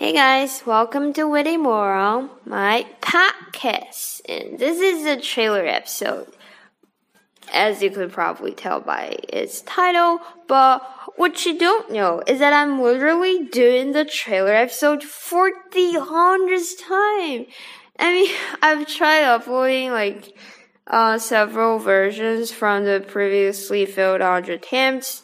Hey guys, welcome to Witty Moral, my podcast. And this is a trailer episode, as you could probably tell by its title. But what you don't know is that I'm literally doing the trailer episode for the hundredth time. I mean, I've tried uploading like uh, several versions from the previously failed 100 attempts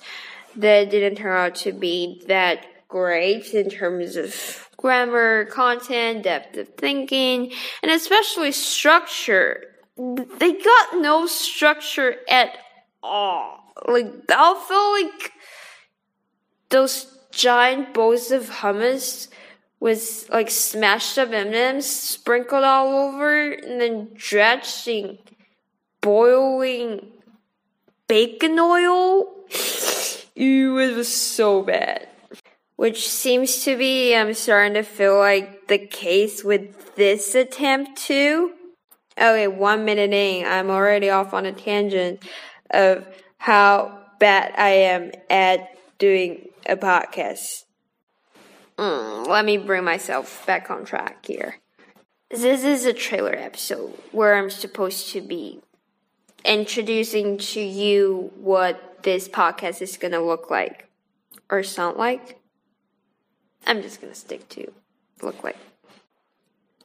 that didn't turn out to be that great in terms of grammar, content, depth of thinking, and especially structure. They got no structure at all. Like, I feel like those giant bowls of hummus with like smashed up M&Ms sprinkled all over and then drenched in boiling bacon oil. Ew, it was so bad. Which seems to be, I'm starting to feel like the case with this attempt too. Okay, one minute in, I'm already off on a tangent of how bad I am at doing a podcast. Mm, let me bring myself back on track here. This is a trailer episode where I'm supposed to be introducing to you what this podcast is going to look like or sound like. I'm just to stick to look like.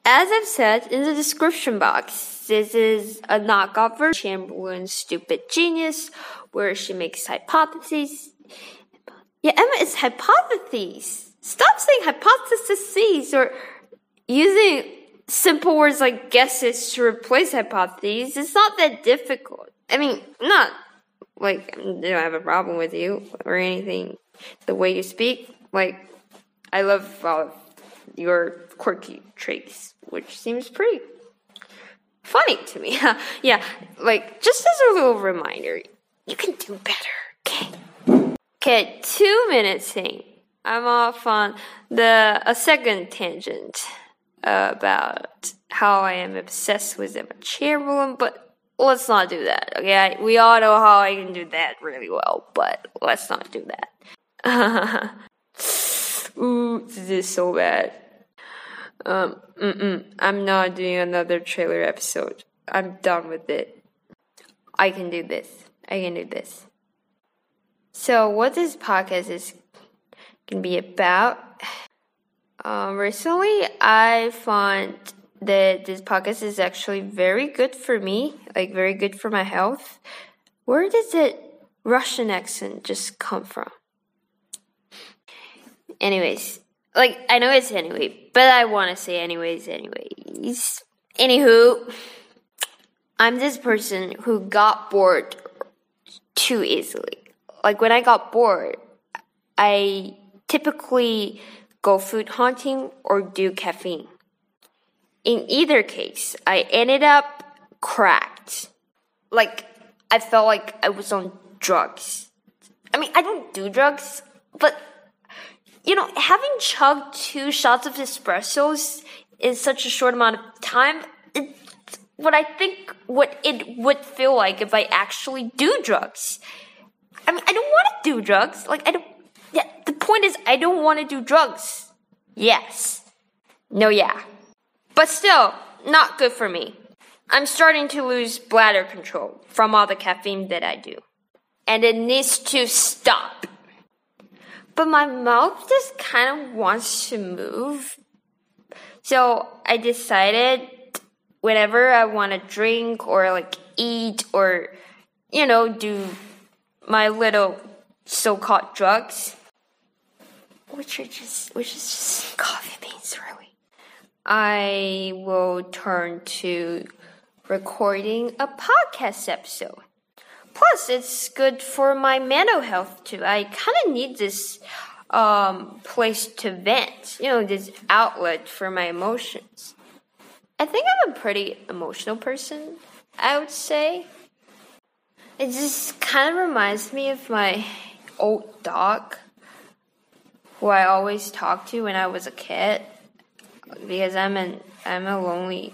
As I've said in the description box, this is a knockoff version of Chamberlain's Stupid Genius, where she makes hypotheses. Yeah, Emma, it's hypotheses. Stop saying hypotheses or using simple words like guesses to replace hypotheses. It's not that difficult. I mean, not like I don't have a problem with you or anything. The way you speak, like I love all of your quirky traits, which seems pretty funny to me. yeah, like just as a little reminder, you can do better. Okay. Okay, two minutes in. I'm off on the a second tangent about how I am obsessed with Emma Chamberlain, but let's not do that. Okay, we all know how I can do that really well, but let's not do that. This is so bad. Um, mm-mm, I'm not doing another trailer episode. I'm done with it. I can do this. I can do this. So, what this podcast is can be about? Um, recently, I found that this podcast is actually very good for me, like very good for my health. Where does that Russian accent just come from? Anyways, like I know it's anyway, but I want to say anyways, anyways. Anywho, I'm this person who got bored too easily. Like when I got bored, I typically go food hunting or do caffeine. In either case, I ended up cracked. Like I felt like I was on drugs. I mean, I don't do drugs, but you know, having chugged two shots of espressos in such a short amount of time, it's what I think what it would feel like if I actually do drugs. I mean, I don't want to do drugs. Like, I don't, yeah, the point is, I don't want to do drugs. Yes. No, yeah. But still, not good for me. I'm starting to lose bladder control from all the caffeine that I do. And it needs to stop but my mouth just kind of wants to move. So I decided whenever I want to drink or like eat or, you know, do my little so called drugs, which are just, which is just coffee beans, really. I will turn to recording a podcast episode. Plus, it's good for my mental health too. I kind of need this um, place to vent, you know, this outlet for my emotions. I think I'm a pretty emotional person, I would say. It just kind of reminds me of my old dog, who I always talked to when I was a kid, because I'm an I'm a lonely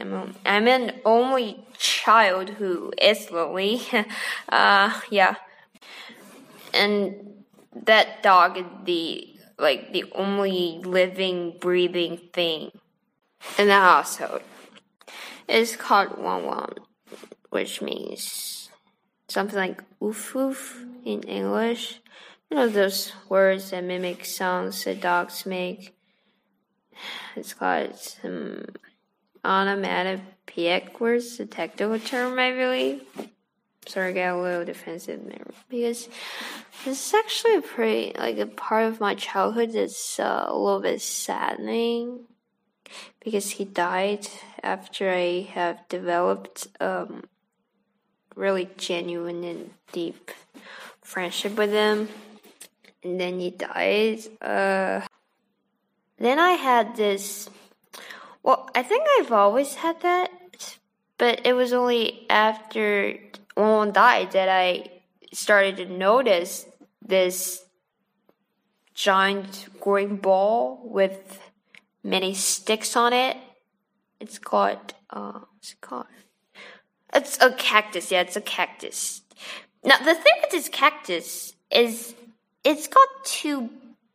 I, am a, I'm an only child who is lonely. uh, yeah, and that dog, is the like the only living, breathing thing in the household. It's called Wang Wang, which means something like oof oof in English. You know those words that mimic sounds that dogs make. It's called some onomatopoeic words, the technical term, I believe. Sorry, I got a little defensive there because this is actually a pretty like a part of my childhood that's uh, a little bit saddening because he died after I have developed um, really genuine and deep friendship with him, and then he died. Uh, then I had this. Well, I think I've always had that, but it was only after one died that I started to notice this giant green ball with many sticks on it. It's called uh what's it called? It's a cactus, yeah, it's a cactus. Now the thing with this cactus is it's got two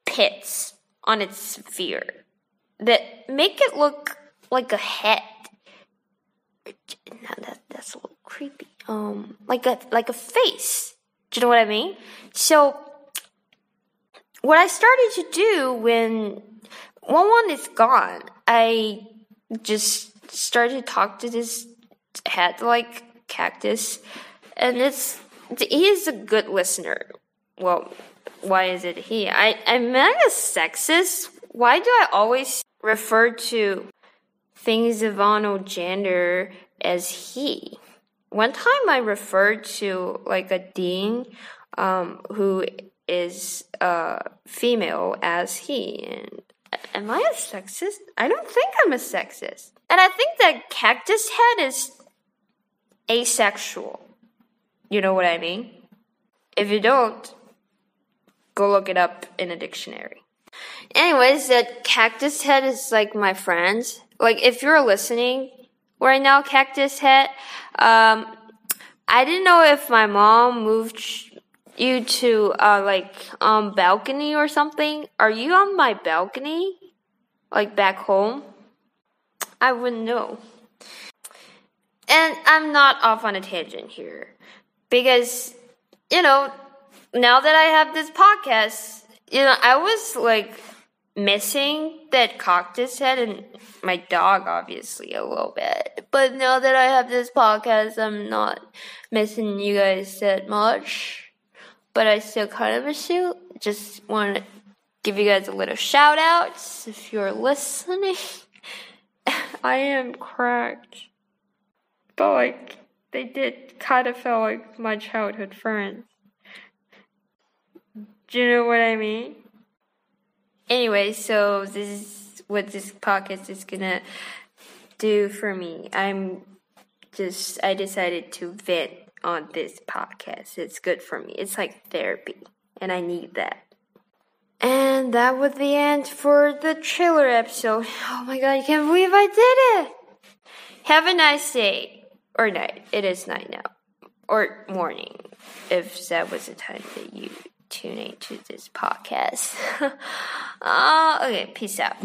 pits on its sphere that make it look like a head. Now that that's a little creepy. Um, like a like a face. Do you know what I mean? So, what I started to do when Wang Wang is gone, I just started to talk to this head like cactus, and it's he is a good listener. Well, why is it he? I am a sexist? Why do I always refer to things of unknown gender as he? One time I referred to like a dean um, who is uh, female as he. And am I a sexist? I don't think I'm a sexist. And I think that cactus head is asexual. You know what I mean? If you don't, go look it up in a dictionary. Anyways, that cactus head is like my friend. Like if you're listening right now, cactus head, um, I didn't know if my mom moved you to uh, like um balcony or something. Are you on my balcony? Like back home? I wouldn't know. And I'm not off on a tangent here because you know now that I have this podcast, you know, I was like missing that cactus head and my dog, obviously, a little bit. But now that I have this podcast, I'm not missing you guys that much. But I still kind of miss you. Just want to give you guys a little shout out if you're listening. I am cracked. But like, they did kind of feel like my childhood friends. Do you know what I mean? Anyway, so this is what this podcast is gonna do for me. I'm just, I decided to vent on this podcast. It's good for me. It's like therapy, and I need that. And that was the end for the trailer episode. Oh my god, I can't believe I did it! Have a nice day. Or night. It is night now. Or morning, if that was the time that you tuning to this podcast. uh, okay, peace out.